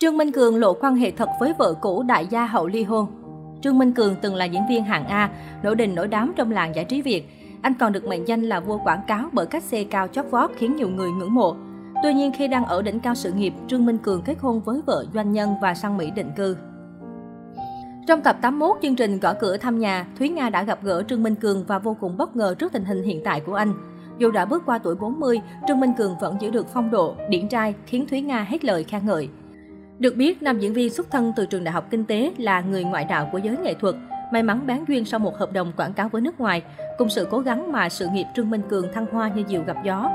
Trương Minh Cường lộ quan hệ thật với vợ cũ đại gia hậu ly hôn. Trương Minh Cường từng là diễn viên hạng A, nổi đình nổi đám trong làng giải trí Việt. Anh còn được mệnh danh là vua quảng cáo bởi cách xe cao chót vót khiến nhiều người ngưỡng mộ. Tuy nhiên khi đang ở đỉnh cao sự nghiệp, Trương Minh Cường kết hôn với vợ doanh nhân và sang Mỹ định cư. Trong tập 81 chương trình Gõ cửa thăm nhà, Thúy Nga đã gặp gỡ Trương Minh Cường và vô cùng bất ngờ trước tình hình hiện tại của anh. Dù đã bước qua tuổi 40, Trương Minh Cường vẫn giữ được phong độ, điển trai, khiến Thúy Nga hết lời khen ngợi. Được biết, nam diễn viên xuất thân từ trường Đại học Kinh tế là người ngoại đạo của giới nghệ thuật. May mắn bán duyên sau một hợp đồng quảng cáo với nước ngoài, cùng sự cố gắng mà sự nghiệp Trương Minh Cường thăng hoa như diều gặp gió.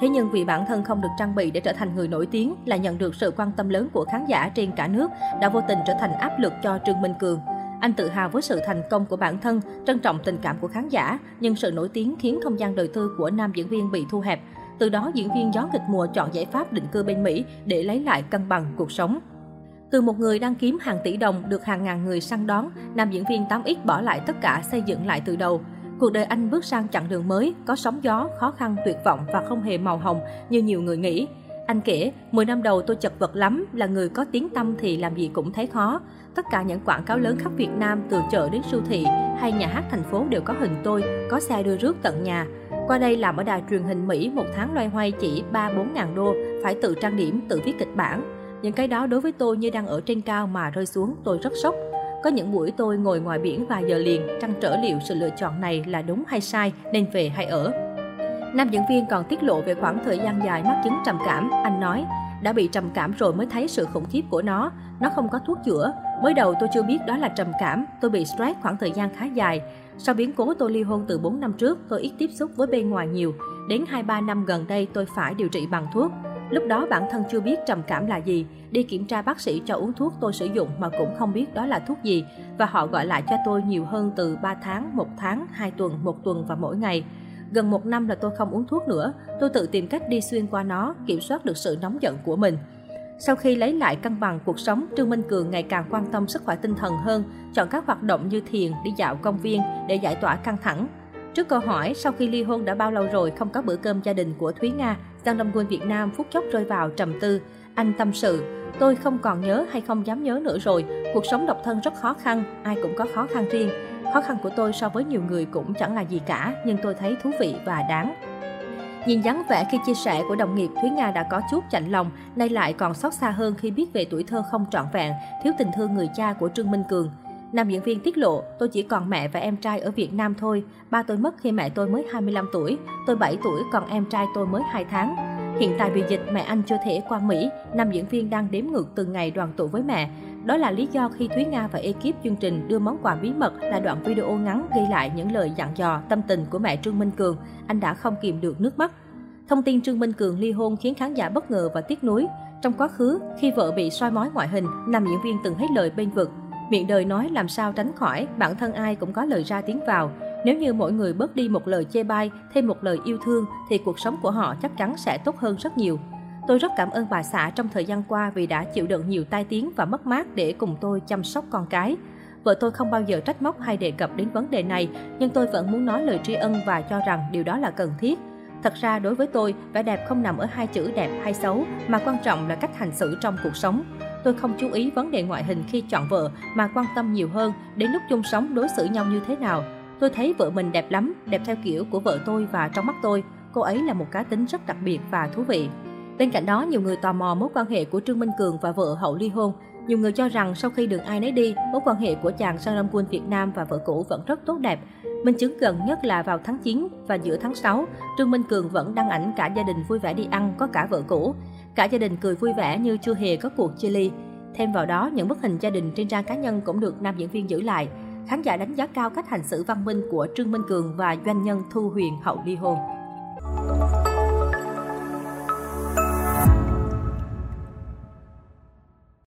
Thế nhưng vì bản thân không được trang bị để trở thành người nổi tiếng, là nhận được sự quan tâm lớn của khán giả trên cả nước, đã vô tình trở thành áp lực cho Trương Minh Cường. Anh tự hào với sự thành công của bản thân, trân trọng tình cảm của khán giả, nhưng sự nổi tiếng khiến không gian đời tư của nam diễn viên bị thu hẹp. Từ đó, diễn viên gió kịch mùa chọn giải pháp định cư bên Mỹ để lấy lại cân bằng cuộc sống. Từ một người đang kiếm hàng tỷ đồng được hàng ngàn người săn đón, nam diễn viên 8X bỏ lại tất cả xây dựng lại từ đầu. Cuộc đời anh bước sang chặng đường mới, có sóng gió, khó khăn, tuyệt vọng và không hề màu hồng như nhiều người nghĩ. Anh kể, 10 năm đầu tôi chật vật lắm, là người có tiếng tâm thì làm gì cũng thấy khó. Tất cả những quảng cáo lớn khắp Việt Nam từ chợ đến siêu thị hay nhà hát thành phố đều có hình tôi, có xe đưa rước tận nhà. Qua đây làm ở đài truyền hình Mỹ một tháng loay hoay chỉ 3-4 ngàn đô, phải tự trang điểm, tự viết kịch bản. Những cái đó đối với tôi như đang ở trên cao mà rơi xuống, tôi rất sốc. Có những buổi tôi ngồi ngoài biển vài giờ liền, trăn trở liệu sự lựa chọn này là đúng hay sai, nên về hay ở. Nam diễn viên còn tiết lộ về khoảng thời gian dài mắc chứng trầm cảm. Anh nói, đã bị trầm cảm rồi mới thấy sự khủng khiếp của nó. Nó không có thuốc chữa. Mới đầu tôi chưa biết đó là trầm cảm. Tôi bị stress khoảng thời gian khá dài. Sau biến cố tôi ly hôn từ 4 năm trước, tôi ít tiếp xúc với bên ngoài nhiều. Đến 2-3 năm gần đây tôi phải điều trị bằng thuốc. Lúc đó bản thân chưa biết trầm cảm là gì, đi kiểm tra bác sĩ cho uống thuốc tôi sử dụng mà cũng không biết đó là thuốc gì và họ gọi lại cho tôi nhiều hơn từ 3 tháng, 1 tháng, 2 tuần, 1 tuần và mỗi ngày. Gần một năm là tôi không uống thuốc nữa, tôi tự tìm cách đi xuyên qua nó, kiểm soát được sự nóng giận của mình. Sau khi lấy lại cân bằng cuộc sống, Trương Minh Cường ngày càng quan tâm sức khỏe tinh thần hơn, chọn các hoạt động như thiền, đi dạo công viên để giải tỏa căng thẳng. Trước câu hỏi sau khi ly hôn đã bao lâu rồi không có bữa cơm gia đình của Thúy Nga, Giang Đông Quân Việt Nam phút chốc rơi vào trầm tư. Anh tâm sự, tôi không còn nhớ hay không dám nhớ nữa rồi. Cuộc sống độc thân rất khó khăn, ai cũng có khó khăn riêng. Khó khăn của tôi so với nhiều người cũng chẳng là gì cả, nhưng tôi thấy thú vị và đáng. Nhìn dáng vẻ khi chia sẻ của đồng nghiệp, Thúy Nga đã có chút chạnh lòng, nay lại còn xót xa hơn khi biết về tuổi thơ không trọn vẹn, thiếu tình thương người cha của Trương Minh Cường. Nam diễn viên tiết lộ, tôi chỉ còn mẹ và em trai ở Việt Nam thôi. Ba tôi mất khi mẹ tôi mới 25 tuổi, tôi 7 tuổi còn em trai tôi mới 2 tháng. Hiện tại vì dịch mẹ anh chưa thể qua Mỹ, nam diễn viên đang đếm ngược từng ngày đoàn tụ với mẹ. Đó là lý do khi Thúy Nga và ekip chương trình đưa món quà bí mật là đoạn video ngắn ghi lại những lời dặn dò, tâm tình của mẹ Trương Minh Cường, anh đã không kìm được nước mắt. Thông tin Trương Minh Cường ly hôn khiến khán giả bất ngờ và tiếc nuối. Trong quá khứ, khi vợ bị soi mói ngoại hình, nam diễn viên từng hết lời bên vực, Miệng đời nói làm sao tránh khỏi, bản thân ai cũng có lời ra tiếng vào. Nếu như mỗi người bớt đi một lời chê bai, thêm một lời yêu thương, thì cuộc sống của họ chắc chắn sẽ tốt hơn rất nhiều. Tôi rất cảm ơn bà xã trong thời gian qua vì đã chịu đựng nhiều tai tiếng và mất mát để cùng tôi chăm sóc con cái. Vợ tôi không bao giờ trách móc hay đề cập đến vấn đề này, nhưng tôi vẫn muốn nói lời tri ân và cho rằng điều đó là cần thiết. Thật ra đối với tôi, vẻ đẹp không nằm ở hai chữ đẹp hay xấu, mà quan trọng là cách hành xử trong cuộc sống. Tôi không chú ý vấn đề ngoại hình khi chọn vợ mà quan tâm nhiều hơn đến lúc chung sống đối xử nhau như thế nào. Tôi thấy vợ mình đẹp lắm, đẹp theo kiểu của vợ tôi và trong mắt tôi, cô ấy là một cá tính rất đặc biệt và thú vị. Bên cạnh đó, nhiều người tò mò mối quan hệ của Trương Minh Cường và vợ hậu ly hôn. Nhiều người cho rằng sau khi đường ai nấy đi, mối quan hệ của chàng Sang Lâm Quân Việt Nam và vợ cũ vẫn rất tốt đẹp. Minh chứng gần nhất là vào tháng 9 và giữa tháng 6, Trương Minh Cường vẫn đăng ảnh cả gia đình vui vẻ đi ăn, có cả vợ cũ. Cả gia đình cười vui vẻ như chưa hề có cuộc chia ly. Thêm vào đó, những bức hình gia đình trên trang cá nhân cũng được nam diễn viên giữ lại. Khán giả đánh giá cao cách hành xử văn minh của Trương Minh Cường và doanh nhân Thu Huyền hậu ly hôn.